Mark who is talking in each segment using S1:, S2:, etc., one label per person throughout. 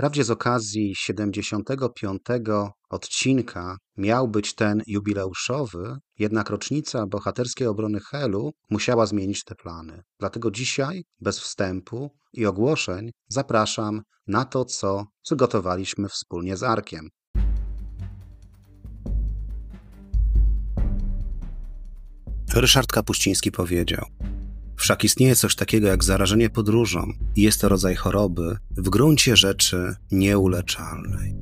S1: Wprawdzie z okazji 75. odcinka miał być ten jubileuszowy, jednak rocznica bohaterskiej obrony Helu musiała zmienić te plany. Dlatego dzisiaj, bez wstępu i ogłoszeń, zapraszam na to, co przygotowaliśmy wspólnie z Arkiem. Ryszard Kapuściński powiedział: Wszak istnieje coś takiego jak zarażenie podróżą i jest to rodzaj choroby w gruncie rzeczy nieuleczalnej.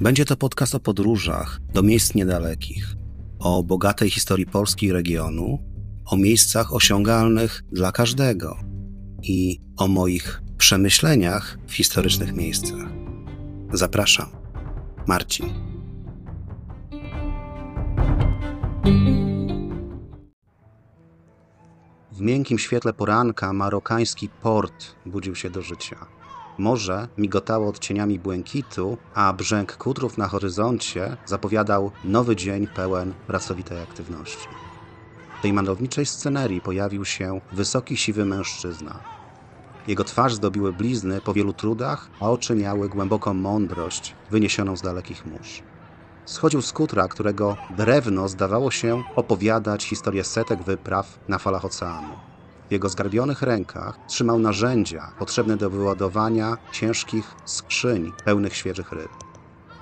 S1: Będzie to podcast o podróżach do miejsc niedalekich, o bogatej historii Polski i regionu, o miejscach osiągalnych dla każdego i o moich przemyśleniach w historycznych miejscach. Zapraszam. Marcin. W miękkim świetle poranka marokański port budził się do życia. Morze migotało odcieniami błękitu, a brzęk kutrów na horyzoncie zapowiadał nowy dzień pełen pracowitej aktywności. W tej malowniczej scenerii pojawił się wysoki, siwy mężczyzna. Jego twarz zdobiły blizny po wielu trudach, a oczy miały głęboką mądrość wyniesioną z dalekich mórz. Schodził z kutra, którego drewno zdawało się opowiadać historię setek wypraw na falach oceanu. W jego zgarbionych rękach trzymał narzędzia potrzebne do wyładowania ciężkich skrzyń pełnych świeżych ryb.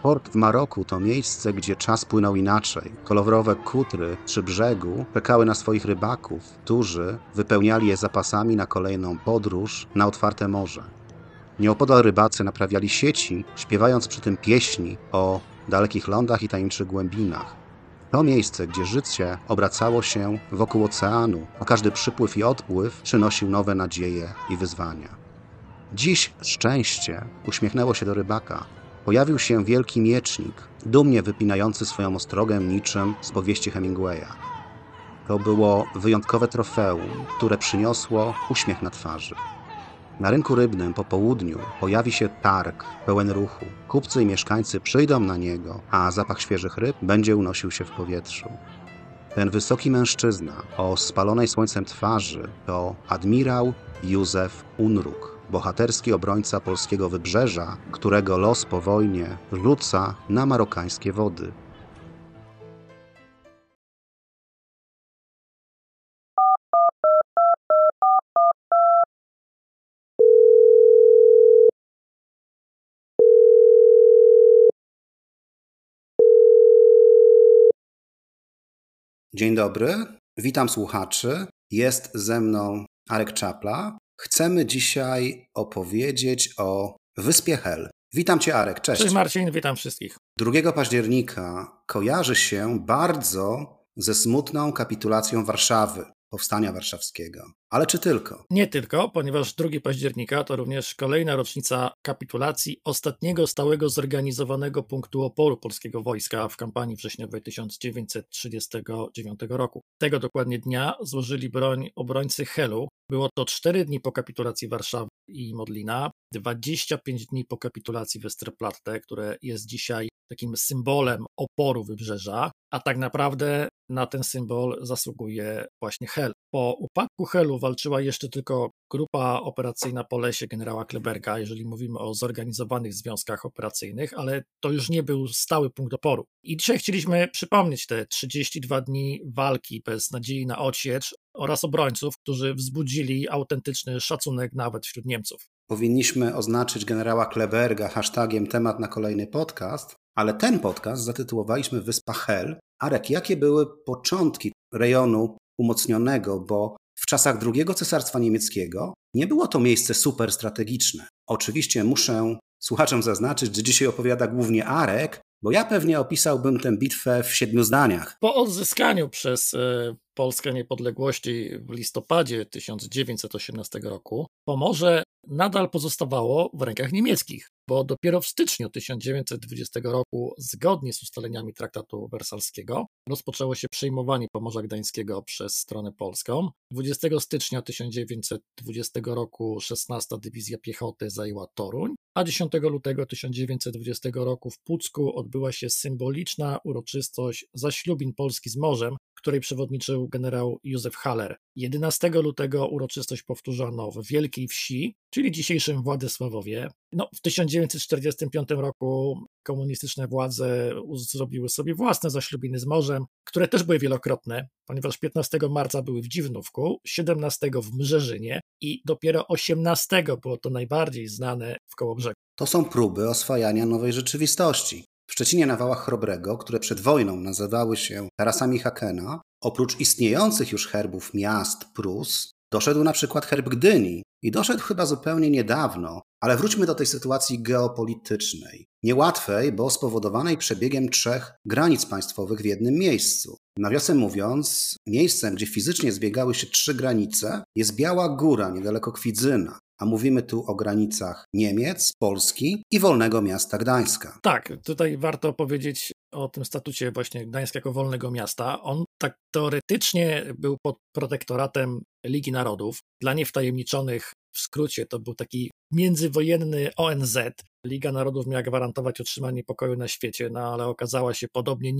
S1: Port w Maroku to miejsce, gdzie czas płynął inaczej. Kolorowe kutry przy brzegu czekały na swoich rybaków, którzy wypełniali je zapasami na kolejną podróż na otwarte morze. Nieopodal rybacy naprawiali sieci, śpiewając przy tym pieśni o dalekich lądach i tajemniczych głębinach. To miejsce, gdzie życie obracało się wokół oceanu, a każdy przypływ i odpływ przynosił nowe nadzieje i wyzwania. Dziś szczęście uśmiechnęło się do rybaka. Pojawił się wielki miecznik, dumnie wypinający swoją ostrogę niczym z powieści Hemingwaya. To było wyjątkowe trofeum, które przyniosło uśmiech na twarzy. Na rynku rybnym po południu pojawi się targ pełen ruchu. Kupcy i mieszkańcy przyjdą na niego, a zapach świeżych ryb będzie unosił się w powietrzu. Ten wysoki mężczyzna o spalonej słońcem twarzy to admirał Józef Unruk, bohaterski obrońca polskiego wybrzeża, którego los po wojnie rzuca na marokańskie wody. Dzień dobry, witam słuchaczy. Jest ze mną Arek Czapla. Chcemy dzisiaj opowiedzieć o Wyspie Hel. Witam Cię, Arek. Cześć.
S2: Cześć, Marcin. Witam wszystkich.
S1: 2 października kojarzy się bardzo ze smutną kapitulacją Warszawy Powstania Warszawskiego. Ale czy tylko?
S2: Nie tylko, ponieważ 2 października to również kolejna rocznica kapitulacji ostatniego stałego zorganizowanego punktu oporu polskiego wojska w kampanii wrześniowej 1939 roku. Tego dokładnie dnia złożyli broń obrońcy Helu. Było to 4 dni po kapitulacji Warszawy i Modlina, 25 dni po kapitulacji Westerplatte, które jest dzisiaj takim symbolem oporu wybrzeża, a tak naprawdę na ten symbol zasługuje właśnie Hel. Po upadku Helu walczyła jeszcze tylko grupa operacyjna po lesie generała Kleberga, jeżeli mówimy o zorganizowanych związkach operacyjnych, ale to już nie był stały punkt oporu. I dzisiaj chcieliśmy przypomnieć te 32 dni walki bez nadziei na odsiecz oraz obrońców, którzy wzbudzili autentyczny szacunek nawet wśród Niemców.
S1: Powinniśmy oznaczyć generała Kleberga hashtagiem temat na kolejny podcast, ale ten podcast zatytułowaliśmy Wyspa Hel. Arek, jakie były początki rejonu umocnionego, bo w czasach II Cesarstwa Niemieckiego nie było to miejsce super strategiczne. Oczywiście muszę słuchaczom zaznaczyć, że dzisiaj opowiada głównie Arek, bo ja pewnie opisałbym tę bitwę w siedmiu zdaniach.
S2: Po odzyskaniu przez e, Polskę niepodległości w listopadzie 1918 roku, Pomorze nadal pozostawało w rękach niemieckich, bo dopiero w styczniu 1920 roku, zgodnie z ustaleniami traktatu wersalskiego, rozpoczęło się przejmowanie Pomorza Gdańskiego przez stronę polską. 20 stycznia 1920 roku 16 Dywizja Piechoty zajęła Toruń, a 10 lutego 1920 roku w Pucku odbyła się symboliczna uroczystość zaślubin Polski z morzem, której przewodniczył generał Józef Haller. 11 lutego uroczystość powtórzono w Wielkiej Wsi, czyli dzisiejszym Władysławowie. No, w 1945 roku komunistyczne władze zrobiły sobie własne zaślubiny z morzem, które też były wielokrotne, ponieważ 15 marca były w Dziwnówku, 17 w Mrzeżynie i dopiero 18 było to najbardziej znane w Kołobrzegu.
S1: To są próby oswajania nowej rzeczywistości. W Szczecinie na Wałach Chrobrego, które przed wojną nazywały się tarasami Hakena, oprócz istniejących już herbów miast Prus, doszedł na przykład herb Gdyni i doszedł chyba zupełnie niedawno, ale wróćmy do tej sytuacji geopolitycznej. Niełatwej, bo spowodowanej przebiegiem trzech granic państwowych w jednym miejscu. Nawiasem mówiąc, miejscem, gdzie fizycznie zbiegały się trzy granice, jest Biała Góra, niedaleko Kwidzyna a mówimy tu o granicach Niemiec, Polski i wolnego miasta Gdańska.
S2: Tak, tutaj warto powiedzieć o tym statucie właśnie Gdańska jako wolnego miasta. On tak teoretycznie był pod protektoratem Ligi Narodów. Dla niewtajemniczonych w skrócie to był taki międzywojenny ONZ. Liga Narodów miała gwarantować utrzymanie pokoju na świecie, no ale okazała się podobnie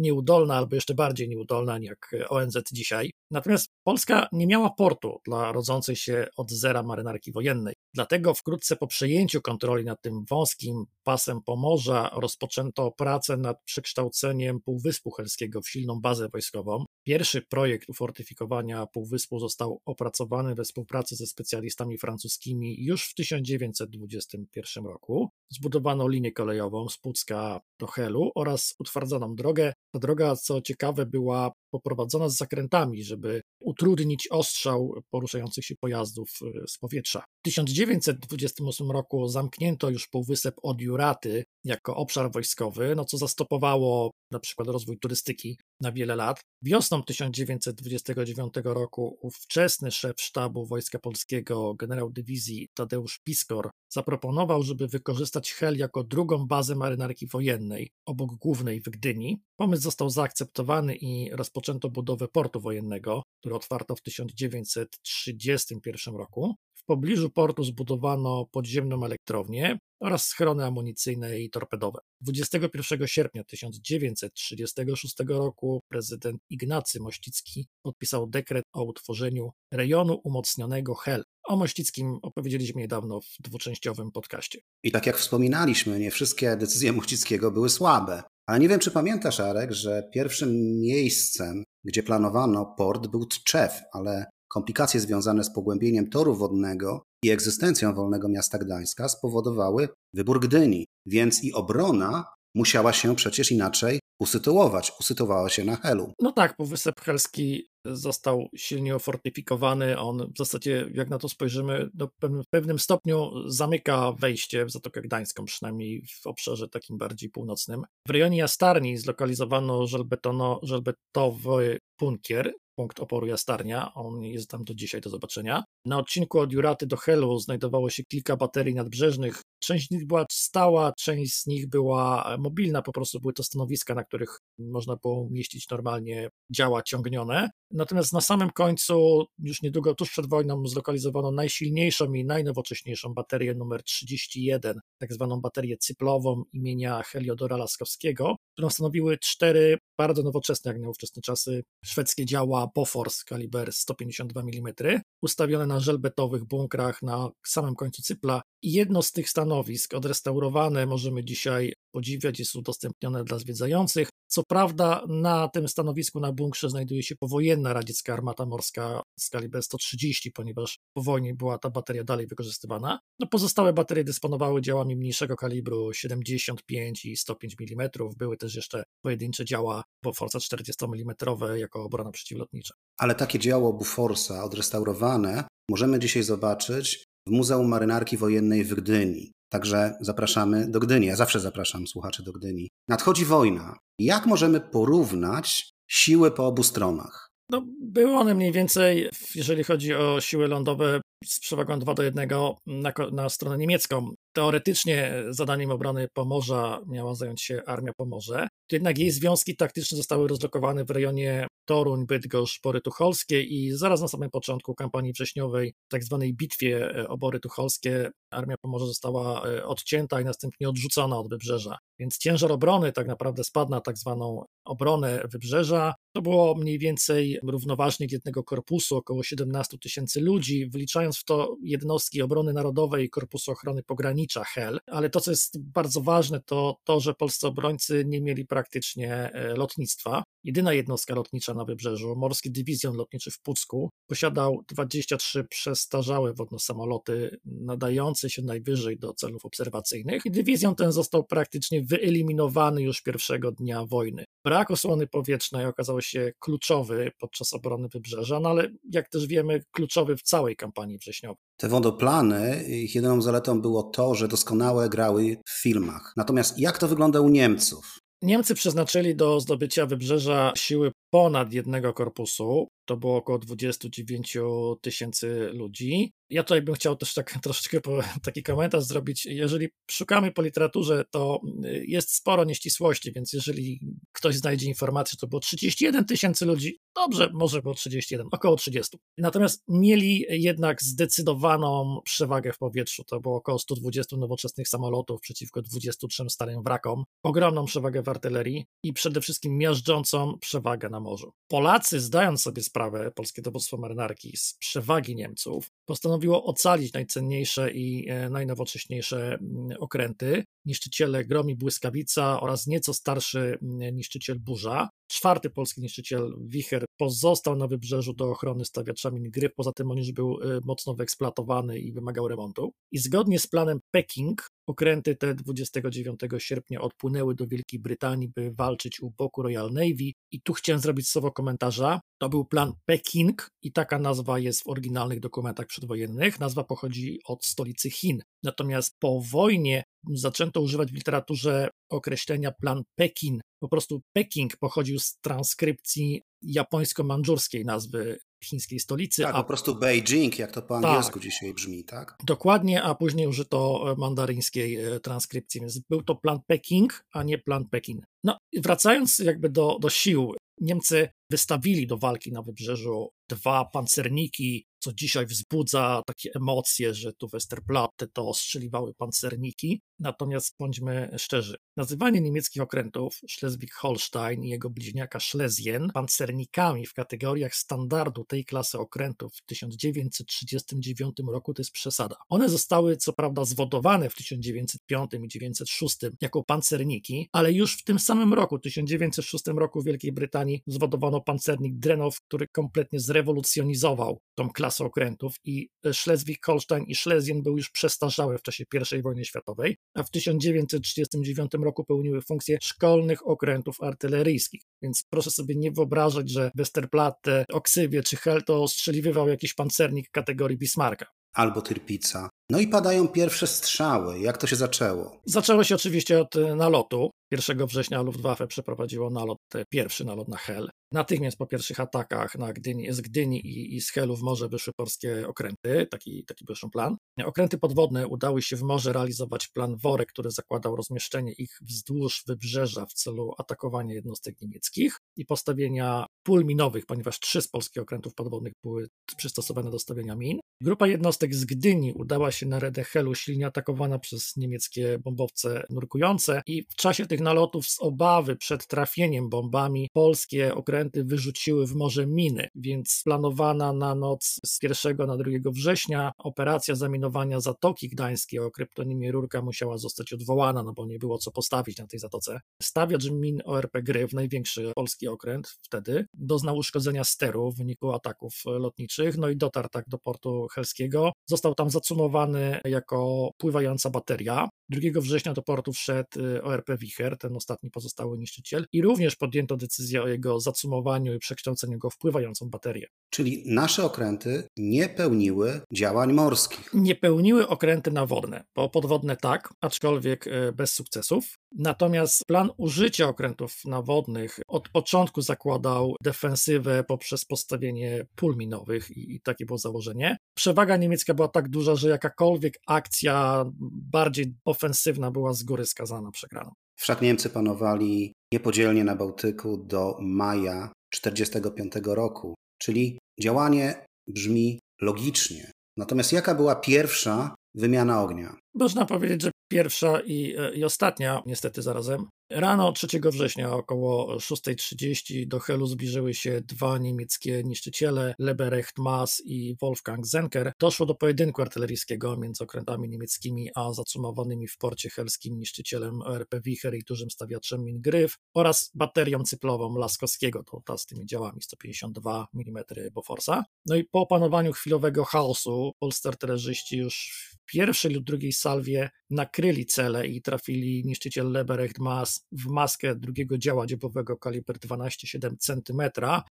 S2: nieudolna, albo jeszcze bardziej nieudolna jak ONZ dzisiaj. Natomiast Polska nie miała portu dla rodzącej się od zera marynarki wojennej. Dlatego wkrótce po przejęciu kontroli nad tym wąskim pasem Pomorza rozpoczęto pracę nad przekształceniem Półwyspu Helskiego w silną bazę wojskową. Pierwszy projekt ufortyfikowania Półwyspu został opracowany we współpracy ze specjalistami francuskimi już w 1921 roku. Zbudowano linię kolejową z Pucka do Helu oraz utwardzoną drogę. Ta droga, co ciekawe, była poprowadzona z zakrętami, żeby utrudnić ostrzał poruszających się pojazdów y, z powietrza. W 1928 roku zamknięto już półwysep od Juraty jako obszar wojskowy, no co zastopowało na przykład rozwój turystyki na wiele lat. Wiosną 1929 roku ówczesny szef sztabu Wojska Polskiego, generał dywizji Tadeusz Piskor, zaproponował, żeby wykorzystać Hel jako drugą bazę marynarki wojennej obok głównej w Gdyni. Pomysł został zaakceptowany i rozpoczęto budowę portu wojennego, który otwarto w 1931 roku. W pobliżu portu zbudowano podziemną elektrownię oraz schrony amunicyjne i torpedowe. 21 sierpnia 1936 roku prezydent Ignacy Mościcki podpisał dekret o utworzeniu rejonu umocnionego HEL. O Mościckim opowiedzieliśmy niedawno w dwuczęściowym podcaście.
S1: I tak jak wspominaliśmy, nie wszystkie decyzje Mościckiego były słabe. Ale nie wiem, czy pamiętasz, Arek, że pierwszym miejscem, gdzie planowano port, był Tczew, ale komplikacje związane z pogłębieniem toru wodnego i egzystencją wolnego miasta Gdańska spowodowały wybór Gdyni, więc i obrona musiała się przecież inaczej usytuować. Usytuowała się na Helu.
S2: No tak, Półwysep Helski został silnie ofortyfikowany. On w zasadzie, jak na to spojrzymy, do w pewnym stopniu zamyka wejście w Zatokę Gdańską, przynajmniej w obszarze takim bardziej północnym. W rejonie Jastarni zlokalizowano żelbetono, żelbetowy bunkier, punkt oporu Jastarnia. On jest tam do dzisiaj do zobaczenia. Na odcinku od Juraty do Helu znajdowało się kilka baterii nadbrzeżnych. Część z nich była stała, część z nich była mobilna, po prostu były to stanowiska, na których można było umieścić normalnie działa ciągnione. Natomiast na samym końcu, już niedługo tuż przed wojną, zlokalizowano najsilniejszą i najnowocześniejszą baterię numer 31, tak zwaną baterię cyplową imienia Heliodora Laskowskiego, którą stanowiły cztery bardzo nowoczesne, jak na ówczesne czasy, szwedzkie działa Bofors kaliber 152 mm, ustawione na żelbetowych bunkrach na samym końcu cypla. Jedno z tych stanowisk, odrestaurowane, możemy dzisiaj podziwiać, jest udostępnione dla zwiedzających. Co prawda na tym stanowisku na bunkrze znajduje się powojenna radziecka armata morska z kaliber 130, ponieważ po wojnie była ta bateria dalej wykorzystywana. No pozostałe baterie dysponowały działami mniejszego kalibru 75 i 105 mm. Były też jeszcze pojedyncze działa Boforsa 40 mm jako obrona przeciwlotnicza.
S1: Ale takie działo Buforsa odrestaurowane możemy dzisiaj zobaczyć w Muzeum Marynarki Wojennej w Gdyni. Także zapraszamy do Gdyni. Ja zawsze zapraszam słuchaczy do Gdyni. Nadchodzi wojna. Jak możemy porównać siły po obu stronach?
S2: No, były one mniej więcej, jeżeli chodzi o siły lądowe, z przewagą 2 do 1 na, na stronę niemiecką. Teoretycznie zadaniem obrony Pomorza miała zająć się Armia Pomorze. Jednak jej związki taktyczne zostały rozlokowane w rejonie Toruń, Bydgoszcz, Bory Tucholskie i zaraz na samym początku kampanii wrześniowej, tak zwanej bitwie o Bory Tucholskie, Armia Pomorza została odcięta i następnie odrzucona od wybrzeża. Więc ciężar obrony tak naprawdę spadł na tak zwaną obronę wybrzeża. To było mniej więcej równoważnik jednego korpusu, około 17 tysięcy ludzi, wliczając w to jednostki obrony narodowej i Korpusu Ochrony Pogranicza HEL. Ale to, co jest bardzo ważne, to to, że polscy obrońcy nie mieli praktycznie e, lotnictwa. Jedyna jednostka lotnicza na wybrzeżu, Morski Dywizjon Lotniczy w Pucku, posiadał 23 przestarzałe wodno-samoloty nadające się najwyżej do celów obserwacyjnych i dywizjon ten został praktycznie wyeliminowany już pierwszego dnia wojny. Brak osłony powietrznej okazał się kluczowy podczas obrony wybrzeża, no ale jak też wiemy, kluczowy w całej kampanii wrześniowej.
S1: Te wodoplany, ich jedyną zaletą było to, że doskonałe grały w filmach. Natomiast jak to wygląda u Niemców?
S2: Niemcy przeznaczyli do zdobycia wybrzeża siły ponad jednego korpusu. To było około 29 tysięcy ludzi. Ja tutaj bym chciał też tak troszeczkę taki komentarz zrobić. Jeżeli szukamy po literaturze, to y, jest sporo nieścisłości, więc jeżeli ktoś znajdzie informację, to było 31 tysięcy ludzi, dobrze, może było 31, około 30. Natomiast mieli jednak zdecydowaną przewagę w powietrzu. To było około 120 nowoczesnych samolotów przeciwko 23 starym wrakom, ogromną przewagę w artylerii i przede wszystkim miażdżącą przewagę na morzu. Polacy, zdając sobie sprawę, polskie dowództwo marynarki, z przewagi Niemców, postanowiło ocalić najcenniejsze i e, najnowocześniejsze mm, okręty, niszczyciele Grom i Błyskawica oraz nieco starszy mm, niszczyciel Burza. Czwarty polski niszczyciel Wicher pozostał na wybrzeżu do ochrony stawiaczami gry, poza tym on już był e, mocno wyeksploatowany i wymagał remontu. I zgodnie z planem Peking okręty te 29 sierpnia odpłynęły do Wielkiej Brytanii, by walczyć u boku Royal Navy i tu chciałem zrobić słowo komentarza. To był plan Peking i taka nazwa jest w oryginalnych dokumentach przedwojennych. Nazwa pochodzi od stolicy Chin. Natomiast po wojnie zaczęto używać w literaturze określenia plan Pekin. Po prostu Peking pochodził z transkrypcji japońsko-mandżurskiej nazwy chińskiej stolicy.
S1: Tak, a po prostu Beijing, jak to po angielsku tak, dzisiaj brzmi, tak?
S2: Dokładnie, a później użyto mandaryńskiej e, transkrypcji, więc był to plan Peking, a nie plan Pekin. No, wracając jakby do, do sił, Niemcy wystawili do walki na wybrzeżu dwa pancerniki, co dzisiaj wzbudza takie emocje, że tu Westerplatte to ostrzeliwały pancerniki. Natomiast bądźmy szczerzy, nazywanie niemieckich okrętów Schleswig-Holstein i jego bliźniaka Schlesien pancernikami w kategoriach standardu tej klasy okrętów w 1939 roku to jest przesada. One zostały co prawda zwodowane w 1905 i 1906 jako pancerniki, ale już w tym samym roku, 1906 roku w Wielkiej Brytanii zwodowano pancernik Drenov, który kompletnie zrewolucjonizował tą klasę okrętów i Schleswig-Holstein i Schlesien był już przestarzałe w czasie I wojny światowej, a w 1939 roku pełniły funkcję szkolnych okrętów artyleryjskich. Więc proszę sobie nie wyobrażać, że Westerplatte, Oksywie czy Hel to strzeliwywał jakiś pancernik kategorii Bismarcka
S1: albo Tyrpica. No i padają pierwsze strzały. Jak to się zaczęło?
S2: Zaczęło się oczywiście od nalotu. 1 września Luftwaffe przeprowadziło nalot, pierwszy nalot na Hel. Natychmiast po pierwszych atakach na Gdyni, z Gdyni i, i z Helu w morze wyszły polskie okręty, taki, taki był plan. Okręty podwodne udały się w morze realizować plan Worek, który zakładał rozmieszczenie ich wzdłuż wybrzeża w celu atakowania jednostek niemieckich i postawienia pól minowych, ponieważ trzy z polskich okrętów podwodnych były przystosowane do stawiania min. Grupa jednostek z Gdyni udała się na redę Helu, silnie atakowana przez niemieckie bombowce nurkujące i w czasie tych nalotów z obawy przed trafieniem bombami polskie okręty wyrzuciły w morze miny, więc planowana na noc z 1 na 2 września operacja zaminowania Zatoki Gdańskiej o kryptonimie Rurka musiała zostać odwołana, no bo nie było co postawić na tej zatoce. Stawiacz min ORP Gryf, największy polski okręt wtedy, doznał uszkodzenia steru w wyniku ataków lotniczych, no i dotarł tak do portu helskiego. Został tam zacumowany jako pływająca bateria. 2 września do portu wszedł y, ORP Wicher, ten ostatni pozostały niszczyciel, i również podjęto decyzję o jego zacumowaniu i przekształceniu go w pływającą baterię.
S1: Czyli nasze okręty nie pełniły działań morskich.
S2: Nie pełniły okręty nawodne, bo podwodne tak, aczkolwiek y, bez sukcesów. Natomiast plan użycia okrętów nawodnych od początku zakładał defensywę poprzez postawienie pól minowych i, i takie było założenie. Przewaga niemiecka była tak duża, że jakakolwiek akcja bardziej ofensywna była z góry skazana przegraną.
S1: Wszak Niemcy panowali niepodzielnie na Bałtyku do maja 1945 roku, czyli działanie brzmi logicznie. Natomiast jaka była pierwsza wymiana ognia?
S2: Można powiedzieć, że pierwsza i, e, i ostatnia, niestety zarazem. Rano 3 września około 6.30 do Helu zbliżyły się dwa niemieckie niszczyciele, Leberecht Maas i Wolfgang Zenker. Doszło do pojedynku artyleryjskiego między okrętami niemieckimi a zatrzymowanymi w porcie helskim niszczycielem ORP Wicher i dużym stawiaczem min Gryf oraz baterią cyplową Laskowskiego, to ta z tymi działami 152 mm Boforsa. No i po opanowaniu chwilowego chaosu polscy artylerzyści już w pierwszej lub drugiej salwie nakryli cele i trafili niszczyciel Leberecht Maas w maskę drugiego działa dziobowego kaliber 12,7 cm.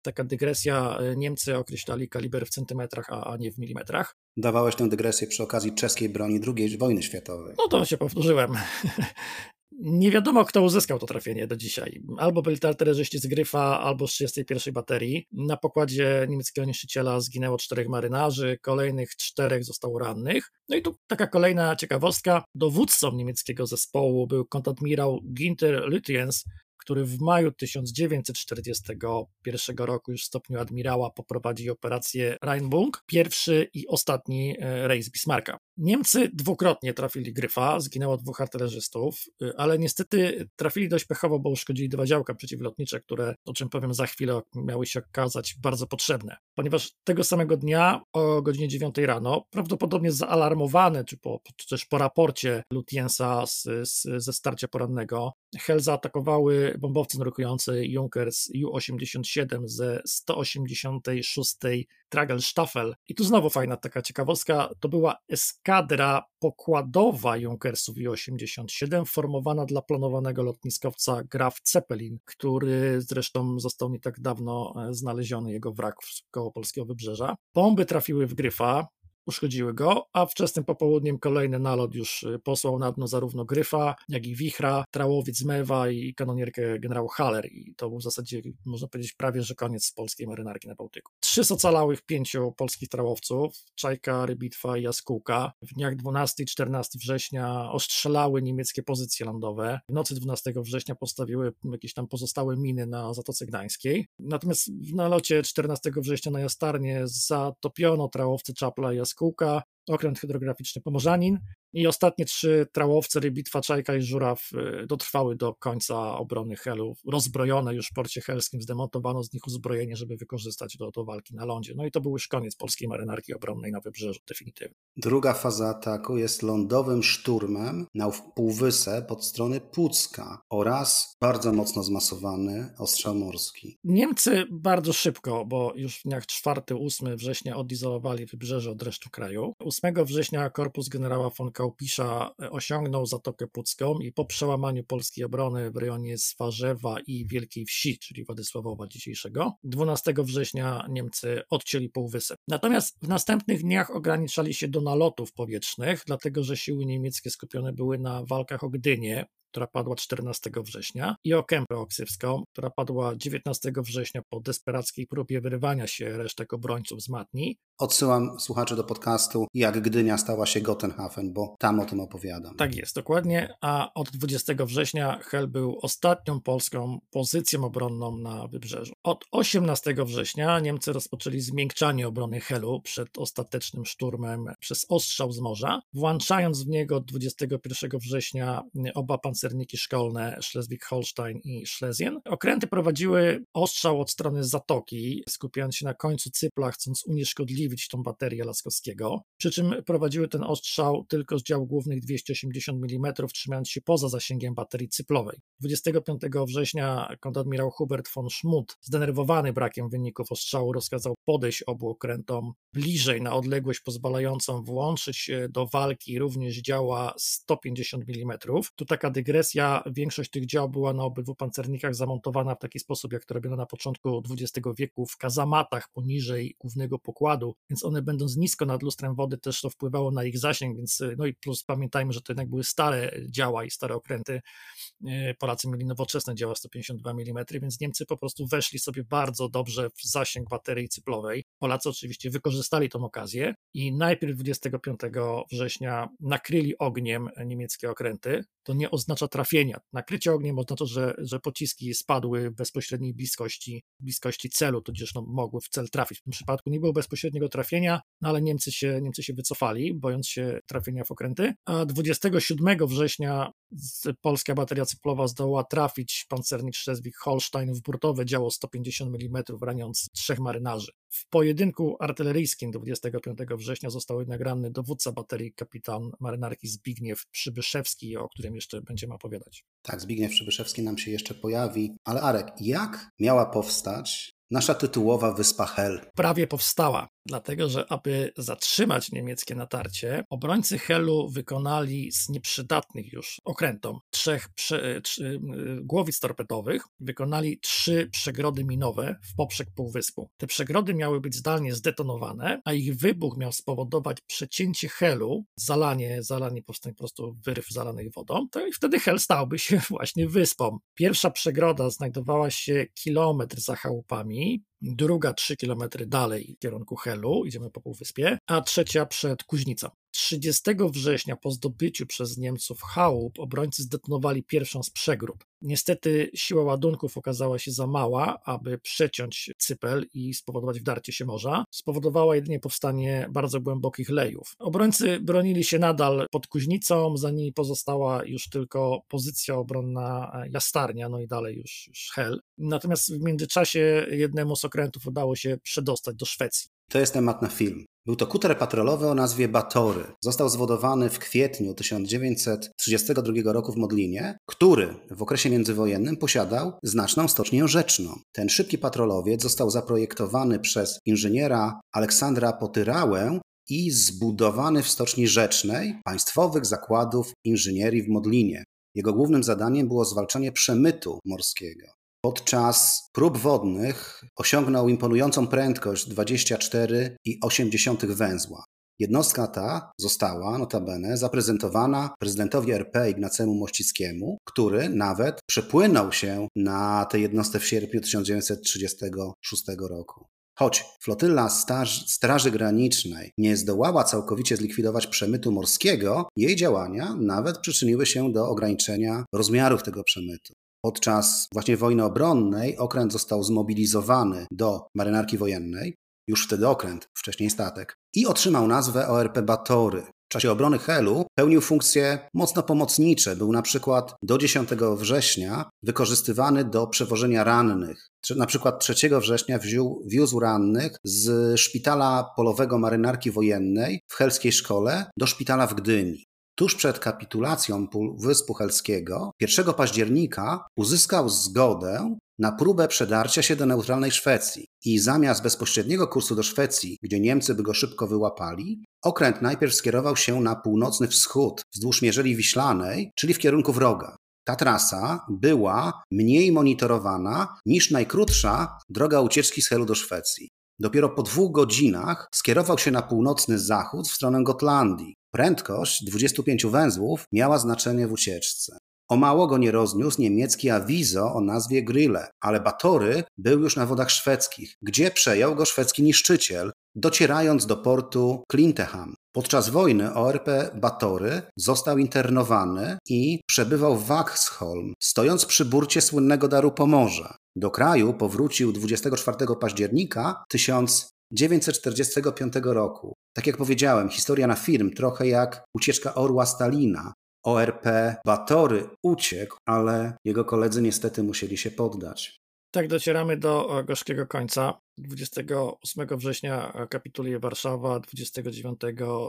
S2: Taka dygresja, e, Niemcy określali kaliber w centymetrach, a nie w milimetrach.
S1: Dawałeś tę dygresję przy okazji czeskiej broni II wojny światowej.
S2: No to się powtórzyłem. Nie wiadomo, kto uzyskał to trafienie do dzisiaj. Albo byli artylerzyści z Gryfa, albo z 31 baterii. Na pokładzie niemieckiego niszczyciela zginęło czterech marynarzy, kolejnych czterech zostało rannych. No i tu taka kolejna ciekawostka. Dowódcą niemieckiego zespołu był kontadmirał Ginter Lutyens, który w maju 1941 roku już w stopniu admirała poprowadzi operację Rheinbung, pierwszy i ostatni e, rejs Bismarcka. Niemcy dwukrotnie trafili Gryfa, zginęło dwóch artylerzystów, e, ale niestety trafili dość pechowo, bo uszkodzili dwa działka przeciwlotnicze, które, o czym powiem za chwilę, miały się okazać bardzo potrzebne. Ponieważ tego samego dnia o godzinie 9 rano, prawdopodobnie zaalarmowane, czy, po, czy też po raporcie Lutiensa z, z, ze starcia porannego, Hel zaatakowały bombowce nurkujące Junkers Ju-87 ze 186 Tragelstaffel. I tu znowu fajna taka ciekawostka, to była eskadra pokładowa Junkersów Ju-87 formowana dla planowanego lotniskowca Graf Zeppelin, który zresztą został nie tak dawno e, znaleziony, jego wrak koło polskiego wybrzeża. Bomby trafiły w Gryfa, uszkodziły go, a wczesnym popołudniem kolejny nalot już y, posłał na dno zarówno Gryfa, jak i Wichra, Trałowiec Mewa i kanonierkę generał Haller i to był w zasadzie, można powiedzieć, prawie że koniec polskiej marynarki na Bałtyku. Trzy z ocalałych pięciu polskich trałowców, Czajka, Rybitwa i Jaskółka, w dniach 12 i 14 września ostrzelały niemieckie pozycje lądowe. W nocy 12 września postawiły jakieś tam pozostałe miny na Zatoce Gdańskiej. Natomiast w nalocie 14 września na Jastarnie zatopiono trałowce Czapla i Jaskółka Jaskółka, okręt hydrograficzny Pomorzanin i ostatnie trzy trałowce, Rybitwa, Czajka i Żuraw y, dotrwały do końca obrony Helu. Rozbrojone już w porcie helskim, zdemontowano z nich uzbrojenie, żeby wykorzystać do, do walki na lądzie. No i to był już koniec polskiej marynarki obronnej na wybrzeżu, definitywnie.
S1: Druga faza ataku jest lądowym szturmem na półwysep pod strony Pucka oraz bardzo mocno zmasowany ostrzał morski.
S2: Niemcy bardzo szybko, bo już w dniach 4-8 września odizolowali wybrzeże od reszty kraju. 8 września korpus generała von Kaupisza osiągnął Zatokę Pucką i po przełamaniu polskiej obrony w rejonie Swarzewa i Wielkiej Wsi, czyli Władysławowa dzisiejszego, 12 września Niemcy odcięli półwysep. Natomiast w następnych dniach ograniczali się do nalotów powietrznych, dlatego że siły niemieckie skupione były na walkach o Gdynię, która padła 14 września, i o Kępę Oksywską, która padła 19 września po desperackiej próbie wyrywania się resztek obrońców z Matni.
S1: Odsyłam słuchaczy do podcastu Jak Gdynia stała się Gotenhafen, bo tam o tym opowiadam.
S2: Tak jest, dokładnie, a od 20 września Hel był ostatnią polską pozycją obronną na wybrzeżu. Od 18 września Niemcy rozpoczęli zmiękczanie obrony Helu przed ostatecznym szturmem przez ostrzał z morza, włączając w niego 21 września oba pancerze pancerniki szkolne Schleswig-Holstein i Schlesien. Okręty prowadziły ostrzał od strony zatoki, skupiając się na końcu cypla, chcąc unieszkodliwić tą baterię Laskowskiego. Przy czym prowadziły ten ostrzał tylko z dział głównych 280 mm, trzymając się poza zasięgiem baterii cyplowej. 25 września kontradmirał Hubert von Schmutt, zdenerwowany brakiem wyników ostrzału, rozkazał podejść obu okrętom bliżej na odległość pozwalającą włączyć do walki również działa 150 mm. Tu taka dygresja dygresja, większość tych dział była na obydwu pancernikach zamontowana w taki sposób, jak to robiono na początku XX wieku, w kazamatach poniżej głównego pokładu, więc one będąc nisko nad lustrem wody też to wpływało na ich zasięg, więc no i plus pamiętajmy, że to jednak były stare działa i stare okręty, e, Polacy mieli nowoczesne działa 152 mm, więc Niemcy po prostu weszli sobie bardzo dobrze w zasięg baterii cyplowej. Polacy oczywiście wykorzystali tą okazję i najpierw 25 września nakryli ogniem niemieckie okręty, to nie oznacza trafienia. Nakrycie ogniem oznacza, że, że pociski spadły w bezpośredniej bliskości, bliskości celu, tudzież no, mogły w cel trafić. W tym przypadku nie było bezpośredniego trafienia, no ale Niemcy się, Niemcy się wycofali, bojąc się trafienia w okręty. A 27 września polska bateria cyplowa zdołała trafić pancernik Schleswig-Holstein w burtowe działo 150 mm, raniąc trzech marynarzy. W pojedynku artyleryjskim 25 września został nagrany dowódca baterii kapitan marynarki Zbigniew Przybyszewski, o którym jeszcze będziemy opowiadać.
S1: Tak, Zbigniew Przybyszewski nam się jeszcze pojawi. Ale Arek, jak miała powstać nasza tytułowa wyspa Hel?
S2: Prawie powstała dlatego że aby zatrzymać niemieckie natarcie, obrońcy Helu wykonali z nieprzydatnych już okrętom trzech prze, trzy, y, głowic torpedowych, wykonali trzy przegrody minowe w poprzek półwyspu. Te przegrody miały być zdalnie zdetonowane, a ich wybuch miał spowodować przecięcie Helu, zalanie, zalanie po prostu wyryw zalanych wodą, to i wtedy Hel stałby się właśnie wyspą. Pierwsza przegroda znajdowała się kilometr za chałupami, druga 3 km dalej w kierunku Helu, idziemy po półwyspie, a trzecia przed Kuźnicą. 30 września po zdobyciu przez Niemców chałup obrońcy zdetonowali pierwszą z przegród. Niestety siła ładunków okazała się za mała, aby przeciąć cypel i spowodować wdarcie się morza. Spowodowała jedynie powstanie bardzo głębokich lejów. Obrońcy bronili się nadal pod Kuźnicą, za nimi pozostała już tylko pozycja obronna Jastarnia, no i dalej już, już Hel. Natomiast w międzyczasie jednemu z okrętów udało się przedostać do Szwecji.
S1: To jest temat na film. Był to kuter patrolowy o nazwie Batory. Został zwodowany w kwietniu 1932 roku w Modlinie, który w okresie międzywojennym posiadał znaczną stocznię rzeczną. Ten szybki patrolowiec został zaprojektowany przez inżyniera Aleksandra Potyrałę i zbudowany w stoczni rzecznej Państwowych Zakładów Inżynierii w Modlinie. Jego głównym zadaniem było zwalczanie przemytu morskiego. Podczas prób wodnych osiągnął imponującą prędkość 24,8 węzła. Jednostka ta została notabene zaprezentowana prezydentowi RP Ignacemu Mościckiemu, który nawet przepłynął się na tę jednostkę w sierpniu 1936 roku. Choć flotylla Straży Granicznej nie zdołała całkowicie zlikwidować przemytu morskiego, jej działania nawet przyczyniły się do ograniczenia rozmiarów tego przemytu. Podczas właśnie wojny obronnej okręt został zmobilizowany do marynarki wojennej, już wtedy okręt, wcześniej statek, i otrzymał nazwę ORP Batory. W czasie obrony Helu pełnił funkcje mocno pomocnicze. Był na przykład do 10 września wykorzystywany do przewożenia rannych. Na przykład 3 września wziął, wiózł rannych z szpitala polowego marynarki wojennej w Helskiej Szkole do szpitala w Gdyni. Tuż przed kapitulacją Półwyspu Helskiego 1 października uzyskał zgodę na próbę przedarcia się do neutralnej Szwecji i zamiast bezpośredniego kursu do Szwecji, gdzie Niemcy by go szybko wyłapali, okręt najpierw skierował się na północny wschód wzdłuż Mierzei Wiślanej, czyli w kierunku wroga. Ta trasa była mniej monitorowana niż najkrótsza droga ucieczki z Helu do Szwecji. Dopiero po dwóch godzinach skierował się na północny zachód w stronę Gotlandii. Prędkość 25 węzłów miała znaczenie w ucieczce. O mało go nie rozniósł niemiecki awizo o nazwie Grille, ale Batory był już na wodach szwedzkich, gdzie przejął go szwedzki niszczyciel, docierając do portu Klintehamn. Podczas wojny ORP Batory został internowany i przebywał w Waxholm, stojąc przy burcie słynnego Daru Pomorza. Do kraju powrócił 24 października 1945 roku. Tak jak powiedziałem, historia na film trochę jak ucieczka orła Stalina. ORP Batory uciekł, ale jego koledzy niestety musieli się poddać.
S2: Tak docieramy do gorzkiego końca. 28 września kapituluje Warszawa, 29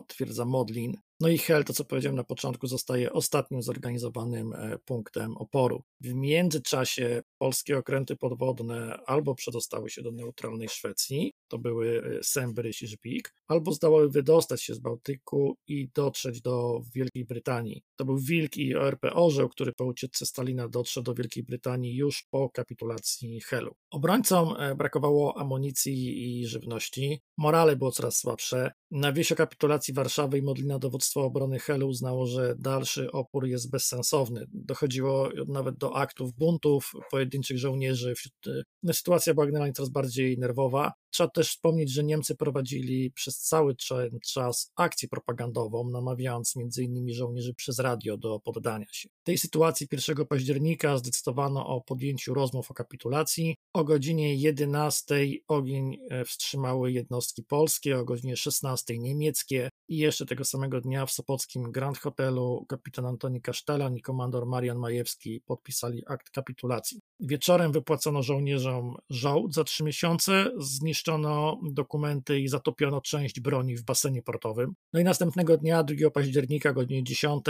S2: twierdza Modlin. No i Hel, to co powiedziałem na początku, zostaje ostatnim zorganizowanym e, punktem oporu. W międzyczasie polskie okręty podwodne albo przedostały się do neutralnej Szwecji, to były e, Sembryś i Żbik, albo zdołały wydostać się z Bałtyku i dotrzeć do Wielkiej Brytanii. To był Wilk i ORP Orzeł, który po ucieczce Stalina dotrzał do Wielkiej Brytanii już po kapitulacji Helu. Obrońcom e, brakowało amunicji i żywności, morale było coraz słabsze, Na wieś o kapitulacji Warszawy i Modlina dowództwo obrony Helu uznało, że dalszy opór jest bezsensowny. Dochodziło nawet do aktów buntów pojedynczych żołnierzy. No, sytuacja była generalnie coraz bardziej nerwowa. Trzeba też wspomnieć, że Niemcy prowadzili przez cały czas akcję propagandową, namawiając m.in. żołnierzy przez radio do poddania się. W tej sytuacji 1 października zdecydowano o podjęciu rozmów o kapitulacji. O godzinie 11 ogień e, wstrzymały jednostki polskie, o godzinie 16 niemieckie i jeszcze tego samego dnia w Sopockim Grand Hotelu kapitan Antoni Kasztelan i komandor Marian Majewski podpisali akt kapitulacji. Wieczorem wypłacono żołnierzom żołd za trzy miesiące, zniszczono dokumenty i zatopiono część broni w basenie portowym. No i następnego dnia, 2 października, godzinie 10,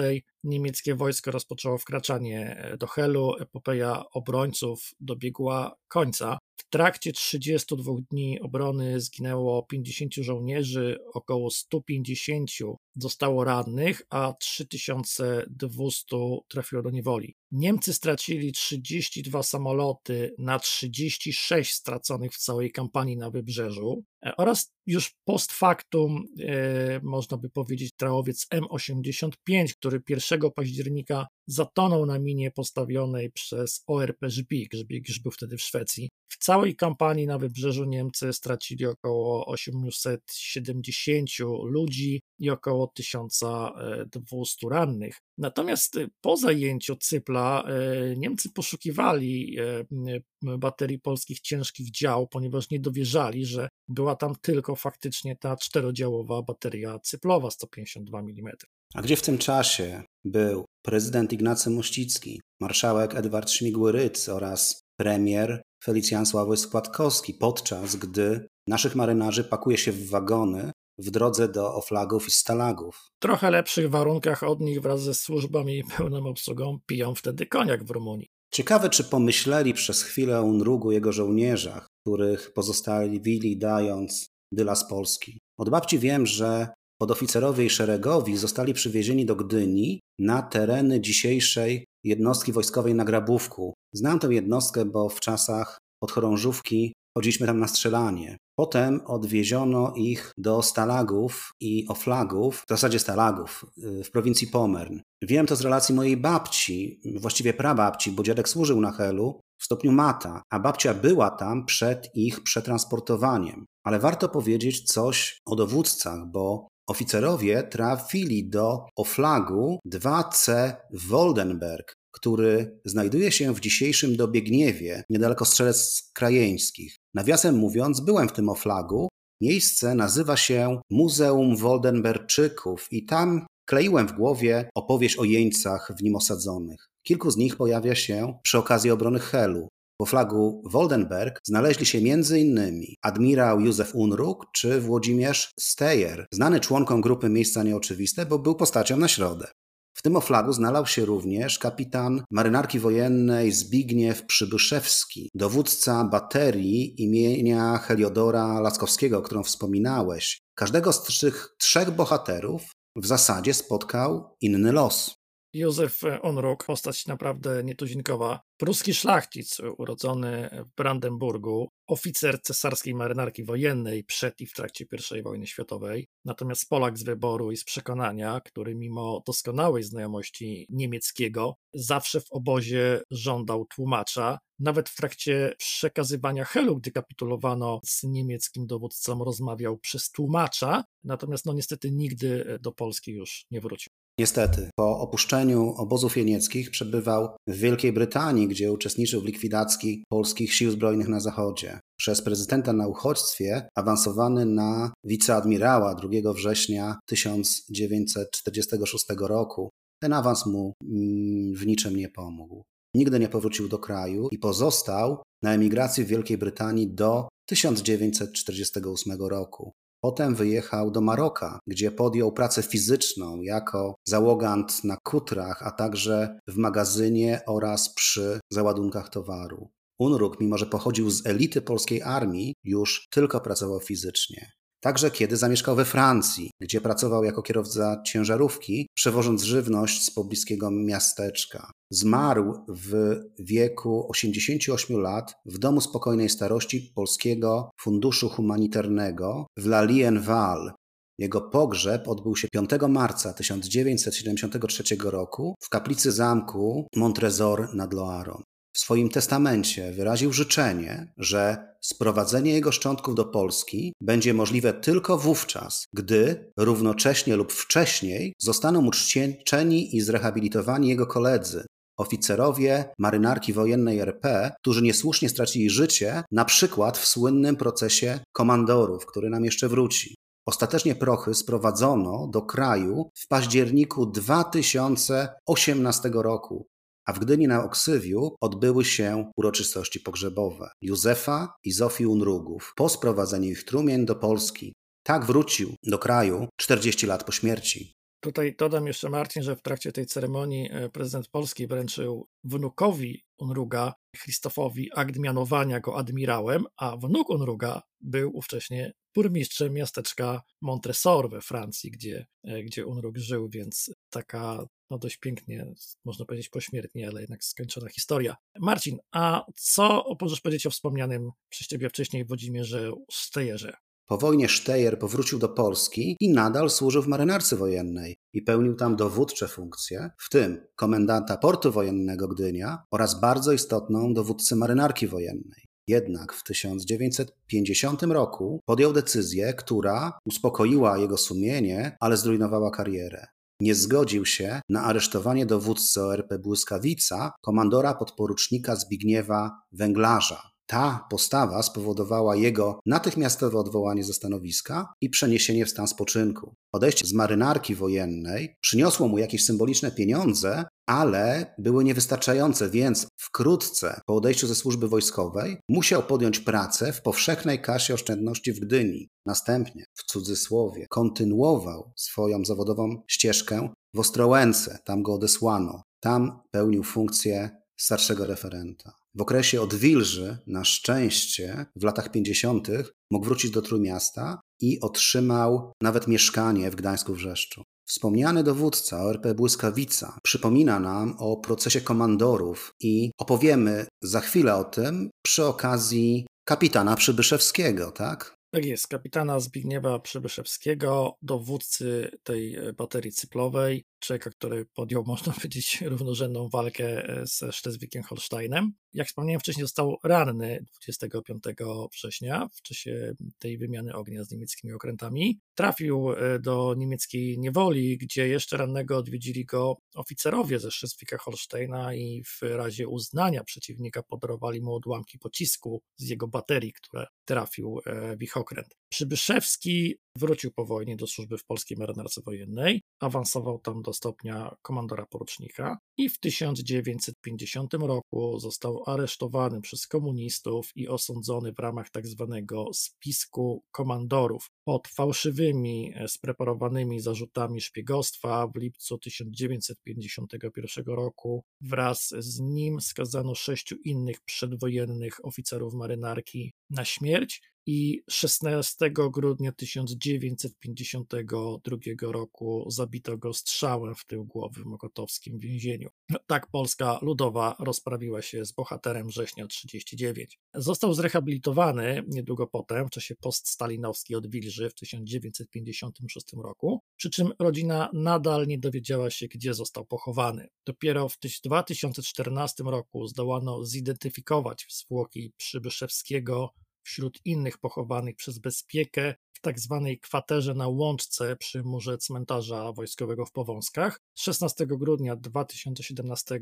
S2: niemieckie wojsko rozpoczęło wkraczanie do Helu. Epopeja obrońców dobiegła końca. W trakcie 32 dni obrony zginęło 50 żołnierzy, około 150 zostało rannych, a 3200 trafiło do niewoli. Niemcy stracili 32 samoloty na 36 straconych w całej kampanii na wybrzeżu e, oraz już post factum, e, można by powiedzieć, trałowiec M85, który 1 października zatonął na minie postawionej przez ORP Żbik. Żbik już był wtedy w Szwecji. W całej kampanii na wybrzeżu Niemcy stracili około 870 ludzi i około 1200 rannych. Natomiast po zajęciu Cypla e, Niemcy poszukiwali e, baterii polskich ciężkich dział, ponieważ nie dowierzali, że była tam tylko faktycznie ta czterodziałowa bateria cyplowa 152 mm.
S1: A gdzie w tym czasie był prezydent Ignacy Mościcki, marszałek Edward Śmigły-Rydz oraz premier Felicjan Sławoj Składkowski, podczas gdy naszych marynarzy pakuje się w wagony w drodze do oflagów i stalagów.
S2: W trochę lepszych warunkach od nich wraz ze służbami i pełną obsługą piją wtedy koniak w Rumunii.
S1: Ciekawe, czy pomyśleli przez chwilę o Unrugu jego żołnierzach, których pozostawili dając dyla z Polski. Od babci wiem, że podoficerowie i szeregowi zostali przywiezieni do Gdyni na tereny dzisiejszej jednostki wojskowej na Grabówku. Znam tę jednostkę, bo w czasach podchorążówki chodziliśmy tam na strzelanie. Potem odwieziono ich do stalagów i oflagów, w zasadzie stalagów, y, w prowincji Pomern. Wiem to z relacji mojej babci, właściwie prababci, bo dziadek służył na Helu w stopniu mata, a babcia była tam przed ich przetransportowaniem. Ale warto powiedzieć coś o dowódcach, bo oficerowie trafili do oflagu 2C Woldenberg, który znajduje się w dzisiejszym Dobiegniewie, niedaleko Strzelec Krajeńskich. Nawiasem mówiąc, byłem w tym oflagu. Miejsce nazywa się Muzeum Woldenberczyków i tam kleiłem w głowie opowieść o jeńcach w nim osadzonych. Kilku z nich pojawia się przy okazji obrony Helu. Po flagu Woldenberg znaleźli się m.in. admirał Józef Unruk czy Włodzimierz Steyer, znany członkom grupy Miejsca Nieoczywiste, bo był postacią na środę. W tym oflagu znalazł się również kapitan marynarki wojennej Zbigniew Przybyszewski, dowódca baterii imienia Heliodora Laskowskiego, o którą wspominałeś. Każdego z tych trzech bohaterów w zasadzie spotkał inny los.
S2: Józef Onruk, postać naprawdę nietuzinkowa. Pruski szlachcic, urodzony w Brandenburgu, oficer cesarskiej marynarki wojennej przed i w trakcie I wojny światowej, natomiast Polak z wyboru i z przekonania, który mimo doskonałej znajomości niemieckiego zawsze w obozie żądał tłumacza. Nawet w trakcie przekazywania Helu, gdy kapitulowano z niemieckim dowódcą, rozmawiał przez tłumacza, natomiast no niestety nigdy do Polski już nie wrócił.
S1: Niestety, po opuszczeniu obozów jenieckich przebywał w Wielkiej Brytanii, gdzie uczestniczył w likwidacji polskich sił zbrojnych na zachodzie. Przez prezydenta na uchodźstwie awansowany na wiceadmirała 2 września 1946 roku. Ten awans mu mm, w niczym nie pomógł. Nigdy nie powrócił do kraju i pozostał na emigracji w Wielkiej Brytanii do 1948 roku. Potem wyjechał do Maroka, gdzie podjął pracę fizyczną jako załogant na kutrach, a także w magazynie oraz przy załadunkach towaru. Unruk, mimo że pochodził z elity polskiej armii, już tylko pracował fizycznie. Także kiedy zamieszkał we Francji, gdzie pracował jako kierowca ciężarówki, przewożąc żywność z pobliskiego miasteczka. Zmarł w wieku 88 lat w domu spokojnej starości Polskiego Funduszu Humanitarnego w Lalienval. Jego pogrzeb odbył się 5 marca 1973 roku w kaplicy zamku Montrezor nad Loarą. W swoim testamencie wyraził życzenie, że sprowadzenie jego szczątków do Polski będzie możliwe tylko wówczas, gdy równocześnie lub wcześniej zostaną uczczeni i zrehabilitowani jego koledzy, oficerowie marynarki wojennej RP, którzy niesłusznie stracili życie, na przykład w słynnym procesie komandorów, który nam jeszcze wróci. Ostatecznie prochy sprowadzono do kraju w październiku 2018 roku, a w Gdyni na Oksywiu odbyły się uroczystości pogrzebowe Józefa i Zofii Unrugów po sprowadzeniu ich trumien do Polski. Tak wrócił do kraju 40 lat po śmierci.
S2: Tutaj dodam jeszcze, Marcin, że w trakcie tej ceremonii e, prezydent Polski wręczył wnukowi Unruga, Christofowi, akt mianowania go admirałem, a wnuk Unruga był ówcześnie burmistrzem miasteczka Montresor we Francji, gdzie, e, gdzie Unrug żył, więc taka no dość pięknie, można powiedzieć pośmiertnie, ale jednak skończona historia. Marcin, a co możesz powiedzieć o wspomnianym przez ciebie wcześniej Włodzimierze Stejerze?
S1: Po wojnie Steyer powrócił do Polski i nadal służył w marynarce wojennej i pełnił tam dowódcze funkcje, w tym komendanta portu wojennego Gdynia oraz bardzo istotną dowódcy marynarki wojennej. Jednak w 1950 roku podjął decyzję, która uspokoiła jego sumienie, ale zrujnowała karierę. Nie zgodził się na aresztowanie dowódcy ORP Błyskawica, komandora podporucznika Zbigniewa Węglarza, ta postawa spowodowała jego natychmiastowe odwołanie ze stanowiska i przeniesienie w stan spoczynku. Odejście z marynarki wojennej przyniosło mu jakieś symboliczne pieniądze, ale były niewystarczające, więc wkrótce po odejściu ze służby wojskowej musiał podjąć pracę w powszechnej kasie oszczędności w Gdyni. Następnie, w cudzysłowie, kontynuował swoją zawodową ścieżkę w Ostrołęce, tam go odesłano. Tam pełnił funkcję starszego referenta. W okresie odwilży, na szczęście, w latach 50. mógł wrócić do Trójmiasta i otrzymał nawet mieszkanie w Gdańsku-Wrzeszczu. Wspomniany dowódca ORP Błyskawica przypomina nam o procesie komandorów i opowiemy za chwilę o tym przy okazji kapitana Przybyszewskiego, tak?
S2: Tak jest, kapitana Zbigniewa Przybyszewskiego, dowódcy tej e, baterii cyplowej, człowieka, który podjął, można powiedzieć, równorzędną walkę e, ze Sztezwikiem Holsteinem. Jak wspomniałem wcześniej, został ranny 25 września w czasie tej wymiany ognia z niemieckimi okrętami. Trafił e, do niemieckiej niewoli, gdzie jeszcze rannego odwiedzili go oficerowie ze Sztezwika Holsteina i w razie uznania przeciwnika podarowali mu odłamki pocisku z jego baterii, które trafił w ich okręt. Przybyszewski wrócił po wojnie do służby w polskiej marynarce wojennej, awansował tam do stopnia komandora porucznika i w 1950 roku został aresztowany przez komunistów i osądzony w ramach tzw. Tak spisku komandorów pod fałszywymi, e, spreparowanymi zarzutami szpiegostwa w lipcu 1951 roku. Wraz z nim skazano sześciu innych przedwojennych oficerów marynarki na śmierć i 16 grudnia 1952 roku zabito go strzałem w tył głowy w mokotowskim więzieniu. Tak Polska Ludowa rozprawiła się z bohaterem września 1939. Został zrehabilitowany niedługo potem, w czasie poststalinowskiej odwilży w 1956 roku, przy czym rodzina nadal nie dowiedziała się, gdzie został pochowany. Dopiero w 2014 roku zdołano zidentyfikować zwłoki Przybyszewskiego wśród innych pochowanych przez bezpiekę w tak zwanej kwaterze na Łączce przy murze cmentarza wojskowego w Powązkach. 16 grudnia 2017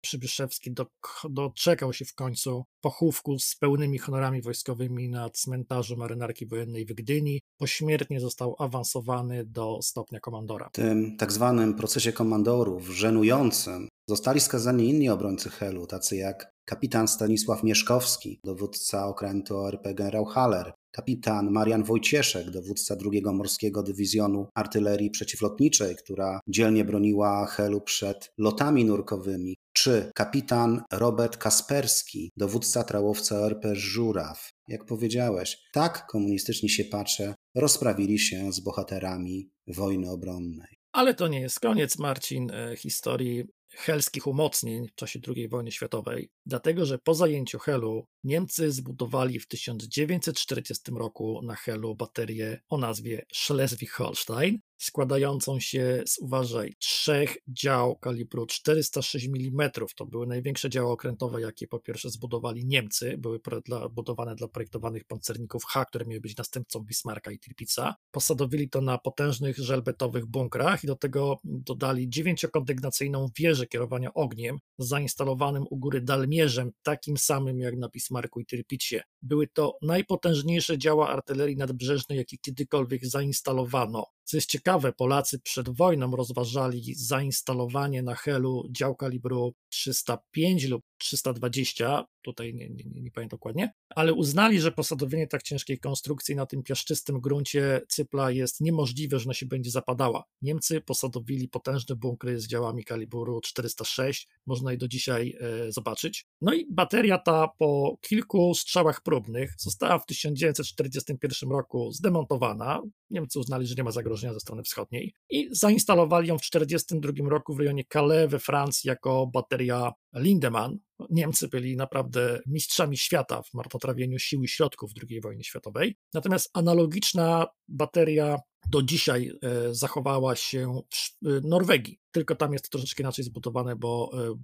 S2: Przybyszewski doczekał się w końcu pochówku z pełnymi honorami wojskowymi na cmentarzu marynarki wojennej w Gdyni. Pośmiertnie został awansowany do stopnia komandora.
S1: W tym tak zwanym procesie komandorów, żenującym, zostali skazani inni obrońcy Helu, tacy jak kapitan Stanisław Mieszkowski, dowódca okrętu ORP generał Haller, kapitan Marian Wojcieszek, dowódca II Morskiego Dywizjonu Artylerii Przeciwlotniczej, która dzielnie broniła Helu przed lotami nurkowymi, czy kapitan Robert Kasperski, dowódca trałowca ORP Żuraw. Jak powiedziałeś, tak komunistyczni siepacze rozprawili się z bohaterami wojny obronnej.
S2: Ale to nie jest koniec, Marcin, e, historii helskich umocnień w czasie II wojny światowej, dlatego że po zajęciu Helu Niemcy zbudowali w 1940 roku na Helu baterię o nazwie Schleswig-Holstein, składającą się z, uważaj, trzech dział kalibru 406 mm. To były największe działy okrętowe, jakie po pierwsze zbudowali Niemcy. Były dla, budowane dla projektowanych pancerników H, które miały być następcą Bismarcka i Tirpitza. Posadowili to na potężnych żelbetowych bunkrach i do tego dodali dziewięciokondygnacyjną wieżę kierowania ogniem zainstalowanym u góry dalmierzem, takim samym jak na Bismarcku i Tirpitzie. Były to najpotężniejsze działa artylerii nadbrzeżnej, jakie kiedykolwiek zainstalowano. Co jest ciekawe, Polacy przed wojną rozważali zainstalowanie na Helu dział kalibru 305 lub 320, tutaj nie, nie, nie pamiętam dokładnie, ale uznali, że posadowienie tak ciężkiej konstrukcji na tym piaszczystym gruncie Cypla jest niemożliwe, że ona się będzie zapadała. Niemcy posadowili potężne bunkry z działami kalibru 406, można je do dzisiaj e, zobaczyć. No i bateria ta po kilku strzałach próbnych została w 1941 roku zdemontowana. Niemcy uznali, że nie ma zagrożenia ze strony wschodniej i zainstalowali ją w 1942 roku w rejonie Calais we Francji jako bateria Lindemann. Niemcy byli naprawdę mistrzami świata w marnotrawieniu sił i środków II wojny światowej. Natomiast analogiczna bateria do dzisiaj e, zachowała się w e, Norwegii. Tylko tam jest troszeczkę inaczej zbudowane, bo e,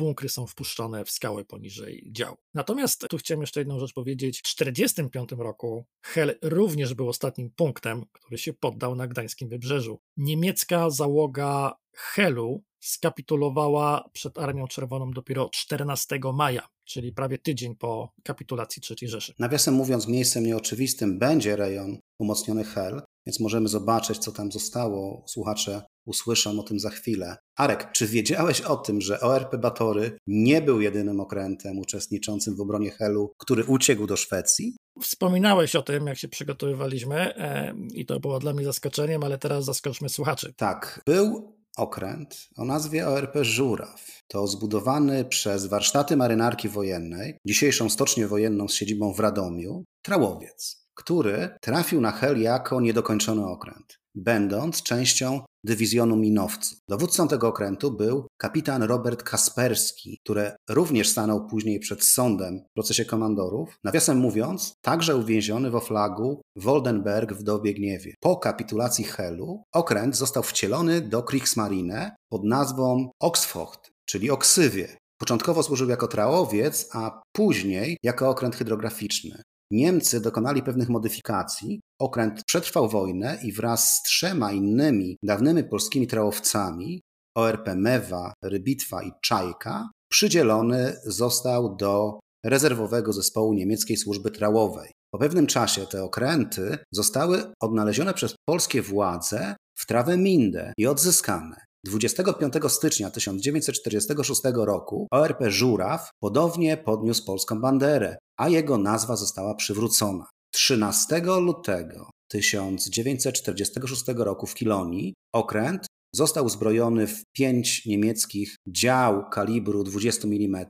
S2: bunkry są wpuszczone w skałę poniżej dział. Natomiast tu chciałem jeszcze jedną rzecz powiedzieć. W 1945 roku Hel również był ostatnim punktem, który się poddał na gdańskim wybrzeżu. Niemiecka załoga Helu skapitulowała przed Armią Czerwoną dopiero 14 maja, czyli prawie tydzień po kapitulacji III Rzeszy.
S1: Nawiasem mówiąc, miejscem nieoczywistym będzie rejon umocniony Hel, więc możemy zobaczyć, co tam zostało. Słuchacze usłyszą o tym za chwilę. Arek, czy wiedziałeś o tym, że ORP Batory nie był jedynym okrętem uczestniczącym w obronie Helu, który uciekł do Szwecji?
S2: Wspominałeś o tym, jak się przygotowywaliśmy i to było dla mnie zaskoczeniem, ale teraz zaskoczmy słuchaczy.
S1: Tak, był okręt o nazwie ORP Żuraw. To zbudowany przez warsztaty marynarki wojennej, dzisiejszą stocznię wojenną z siedzibą w Radomiu, trałowiec, który trafił na Hel jako niedokończony okręt, będąc częścią dywizjonu minowców. Dowódcą tego okrętu był kapitan Robert Kasperski, który również stanął później przed sądem w procesie komandorów. Nawiasem mówiąc, także uwięziony w Oflagu Woldenberg w dobie gniewie. Po kapitulacji Helu okręt został wcielony do Kriegsmarine pod nazwą Oxfocht, czyli Oksywie. Początkowo służył jako trałowiec, a później jako okręt hydrograficzny. Niemcy dokonali pewnych modyfikacji. Okręt przetrwał wojnę i wraz z trzema innymi dawnymi polskimi trałowcami ORP Mewa, Rybitwa i Czajka przydzielony został do rezerwowego zespołu niemieckiej służby trałowej. Po pewnym czasie te okręty zostały odnalezione przez polskie władze w Traweminde i odzyskane. 25 stycznia 1946 roku ORP Żuraw podobnie podniósł polską banderę, a jego nazwa została przywrócona. 13 lutego 1946 roku w Kilonii okręt został uzbrojony w pięć niemieckich dział kalibru 20 mm,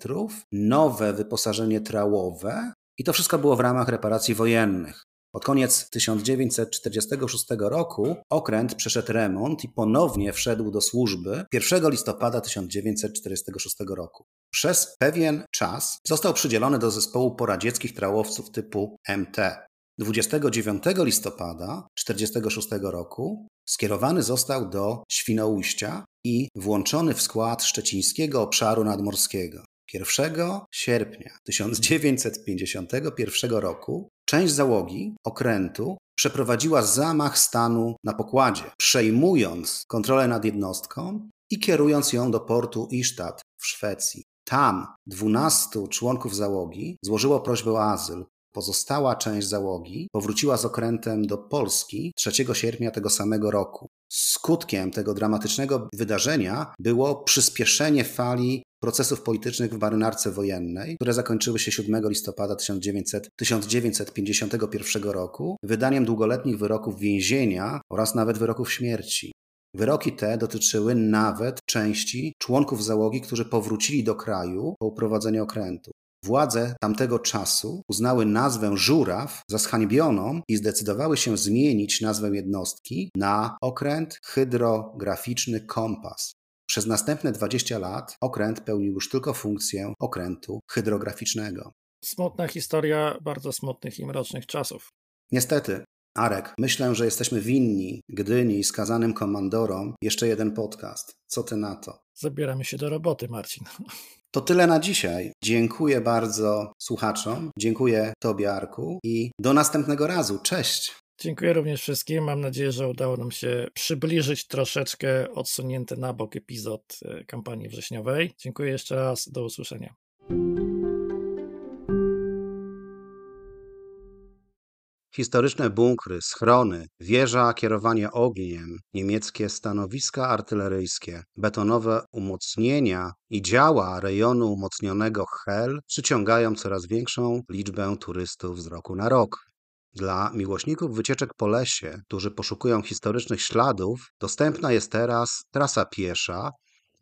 S1: nowe wyposażenie trałowe i to wszystko było w ramach reparacji wojennych. Pod koniec 1946 roku okręt przeszedł remont i ponownie wszedł do służby 1 listopada 1946 roku. Przez pewien czas został przydzielony do zespołu poradzieckich trałowców typu MT. 29 listopada 1946 roku skierowany został do Świnoujścia i włączony w skład szczecińskiego obszaru nadmorskiego. 1 sierpnia 1951 roku część załogi okrętu przeprowadziła zamach stanu na pokładzie, przejmując kontrolę nad jednostką i kierując ją do portu Istad w Szwecji. Tam 12 członków załogi złożyło prośbę o azyl. Pozostała część załogi powróciła z okrętem do Polski 3 sierpnia tego samego roku. Skutkiem tego dramatycznego wydarzenia było przyspieszenie fali procesów politycznych w marynarce wojennej, które zakończyły się 7 listopada 1900, 1951 roku wydaniem długoletnich wyroków więzienia oraz nawet wyroków śmierci. Wyroki te dotyczyły nawet części członków załogi, którzy powrócili do kraju po uprowadzeniu okrętu. Władze tamtego czasu uznały nazwę Żuraw za zhańbioną i zdecydowały się zmienić nazwę jednostki na okręt hydrograficzny Kompas. Przez następne 20 lat okręt pełnił już tylko funkcję okrętu hydrograficznego.
S2: Smutna historia bardzo smutnych i mrocznych czasów.
S1: Niestety, Arek, myślę, że jesteśmy winni Gdyni i skazanym komandorom jeszcze jeden podcast. Co ty na to?
S2: Zabieramy się do roboty, Marcin.
S1: To tyle na dzisiaj. Dziękuję bardzo słuchaczom, dziękuję Tobie, Arku, i do następnego razu. Cześć!
S2: Dziękuję również wszystkim. Mam nadzieję, że udało nam się przybliżyć troszeczkę odsunięty na bok epizod e, kampanii wrześniowej. Dziękuję jeszcze raz. Do usłyszenia.
S1: Historyczne bunkry, schrony, wieża, kierowanie ogniem, niemieckie stanowiska artyleryjskie, betonowe umocnienia i działa rejonu umocnionego Hel przyciągają coraz większą liczbę turystów z roku na rok. Dla miłośników wycieczek po lesie, którzy poszukują historycznych śladów, dostępna jest teraz trasa piesza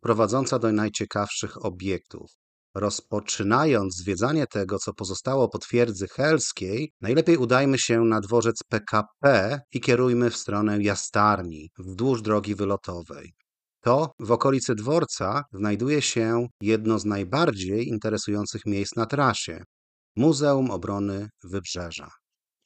S1: prowadząca do najciekawszych obiektów. Rozpoczynając zwiedzanie tego, co pozostało po twierdzy helskiej, najlepiej udajmy się na dworzec PKP i kierujmy w stronę Jastarni, wzdłuż drogi wylotowej. To w okolicy dworca znajduje się jedno z najbardziej interesujących miejsc na trasie Muzeum Obrony Wybrzeża.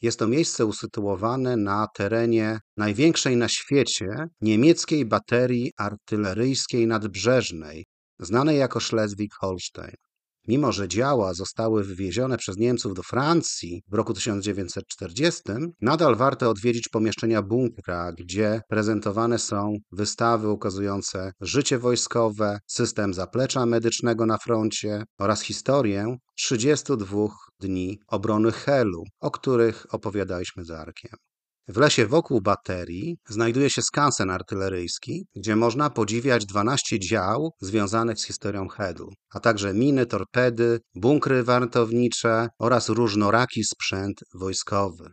S1: Jest to miejsce usytuowane na terenie największej na świecie niemieckiej baterii artyleryjskiej nadbrzeżnej, znanej jako Schleswig-Holstein. Mimo, że działa zostały wywiezione przez Niemców do Francji w roku 1940, nadal warto odwiedzić pomieszczenia bunkra, gdzie prezentowane są wystawy ukazujące życie wojskowe, system zaplecza medycznego na froncie oraz historię 32 dni obrony Helu, o których opowiadaliśmy z Arkiem. W lesie wokół baterii znajduje się skansen artyleryjski, gdzie można podziwiać 12 dział związanych z historią Hedl, a także miny, torpedy, bunkry wartownicze oraz różnoraki sprzęt wojskowy.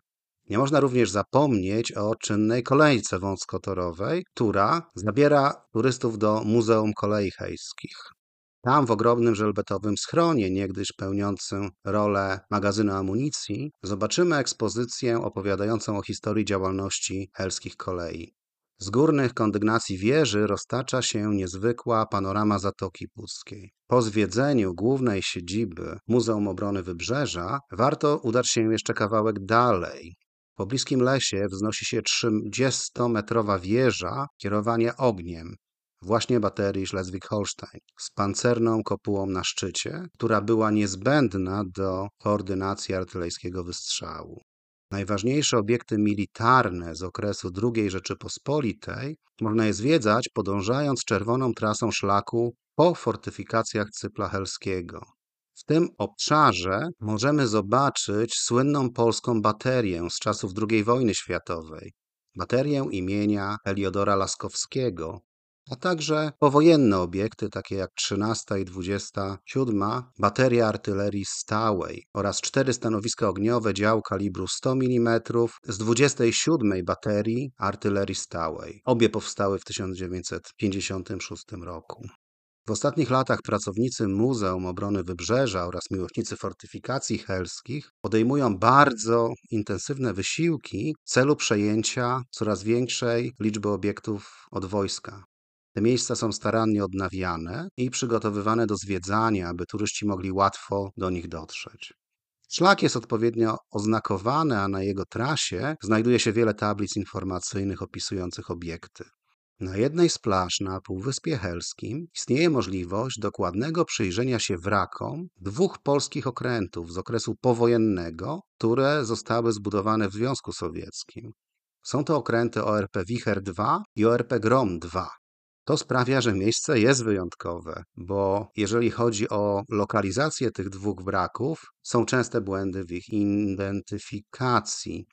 S1: Nie można również zapomnieć o czynnej kolejce wąskotorowej, która zabiera turystów do Muzeum Kolei Hejskich. Tam w ogromnym żelbetowym schronie, niegdyś pełniącym rolę magazynu amunicji, zobaczymy ekspozycję opowiadającą o historii działalności helskich kolei. Z górnych kondygnacji wieży roztacza się niezwykła panorama Zatoki Puckiej. Po zwiedzeniu głównej siedziby Muzeum Obrony Wybrzeża warto udać się jeszcze kawałek dalej. Po bliskim lesie wznosi się 30-metrowa wieża kierowania ogniem, właśnie baterii Schleswig-Holstein z pancerną kopułą na szczycie, która była niezbędna do koordynacji artyleryjskiego wystrzału. Najważniejsze obiekty militarne z okresu II Rzeczypospolitej można je zwiedzać podążając czerwoną trasą szlaku po fortyfikacjach Cypla Helskiego. W tym obszarze możemy zobaczyć słynną polską baterię z czasów II wojny światowej, baterię imienia Heliodora Laskowskiego, a także powojenne obiekty takie jak 13 i 27 bateria artylerii stałej oraz cztery stanowiska ogniowe dział kalibru 100 mm z 27 baterii artylerii stałej. Obie powstały w 1956 roku. W ostatnich latach pracownicy Muzeum Obrony Wybrzeża oraz miłośnicy fortyfikacji helskich podejmują bardzo intensywne wysiłki w celu przejęcia coraz większej liczby obiektów od wojska. Te miejsca są starannie odnawiane i przygotowywane do zwiedzania, aby turyści mogli łatwo do nich dotrzeć. Szlak jest odpowiednio oznakowany, a na jego trasie znajduje się wiele tablic informacyjnych opisujących obiekty. Na jednej z plaż na Półwyspie Helskim istnieje możliwość dokładnego przyjrzenia się wrakom dwóch polskich okrętów z okresu powojennego, które zostały zbudowane w Związku Sowieckim. Są to okręty ORP Wicher II i ORP Grom II. To sprawia, że miejsce jest wyjątkowe, bo jeżeli chodzi o lokalizację tych dwóch wraków, są częste błędy w ich identyfikacji.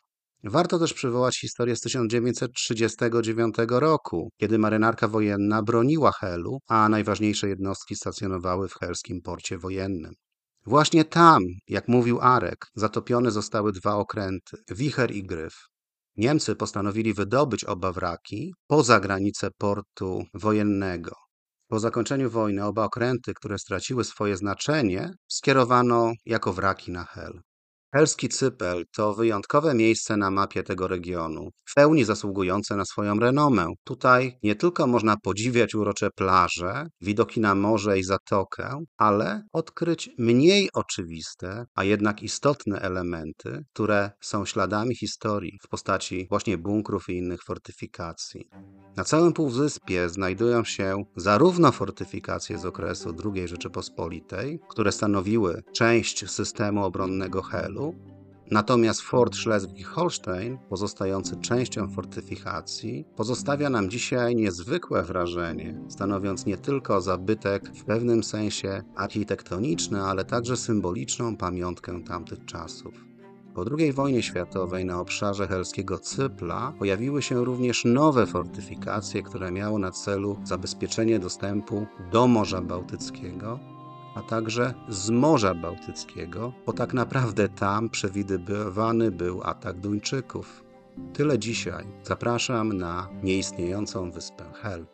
S1: Warto też przywołać historię z 1939 roku, kiedy marynarka wojenna broniła Helu, a najważniejsze jednostki stacjonowały w helskim porcie wojennym. Właśnie tam, jak mówił Arek, zatopione zostały dwa okręty, Wicher i Gryf. Niemcy postanowili wydobyć oba wraki poza granice portu wojennego. Po zakończeniu wojny oba okręty, które straciły swoje znaczenie, skierowano jako wraki na Hel. Helski Cypel to wyjątkowe miejsce na mapie tego regionu, w pełni zasługujące na swoją renomę. Tutaj nie tylko można podziwiać urocze plaże, widoki na morze i zatokę, ale odkryć mniej oczywiste, a jednak istotne elementy, które są śladami historii w postaci właśnie bunkrów i innych fortyfikacji. Na całym półwyspie znajdują się zarówno fortyfikacje z okresu II Rzeczypospolitej, które stanowiły część systemu obronnego Helu, Natomiast Fort Schleswig-Holstein, pozostający częścią fortyfikacji, pozostawia nam dzisiaj niezwykłe wrażenie, stanowiąc nie tylko zabytek w pewnym sensie architektoniczny, ale także symboliczną pamiątkę tamtych czasów. Po II wojnie światowej na obszarze helskiego Cypla pojawiły się również nowe fortyfikacje, które miały na celu zabezpieczenie dostępu do Morza Bałtyckiego, a także z Morza Bałtyckiego, bo tak naprawdę tam przewidywany był atak Duńczyków. Tyle dzisiaj. Zapraszam na nieistniejącą wyspę Hel.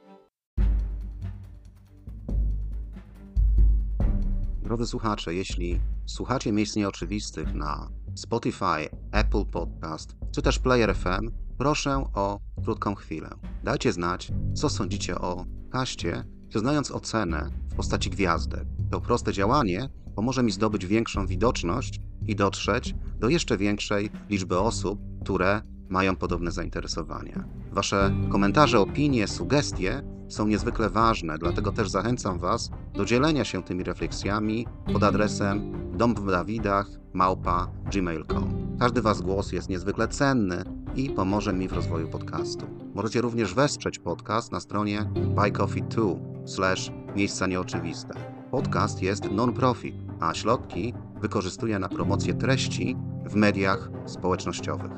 S1: Drodzy słuchacze, jeśli słuchacie miejsc nieoczywistych na Spotify, Apple Podcast czy też Player FM, proszę o krótką chwilę. Dajcie znać, co sądzicie o kaście, przyznając ocenę w postaci gwiazdek. To proste działanie pomoże mi zdobyć większą widoczność i dotrzeć do jeszcze większej liczby osób, które mają podobne zainteresowania. Wasze komentarze, opinie, sugestie są niezwykle ważne, dlatego też zachęcam Was do dzielenia się tymi refleksjami pod adresem domwdawidach.gmail.com. Każdy Was głos jest niezwykle cenny i pomoże mi w rozwoju podcastu. Możecie również wesprzeć podcast na stronie buycoffee2 miejsca nieoczywiste. Podcast jest non-profit, a środki wykorzystuje na promocję treści w mediach społecznościowych.